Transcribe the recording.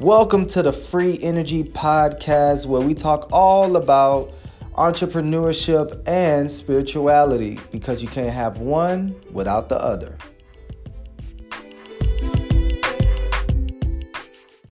Welcome to the Free Energy Podcast, where we talk all about entrepreneurship and spirituality because you can't have one without the other.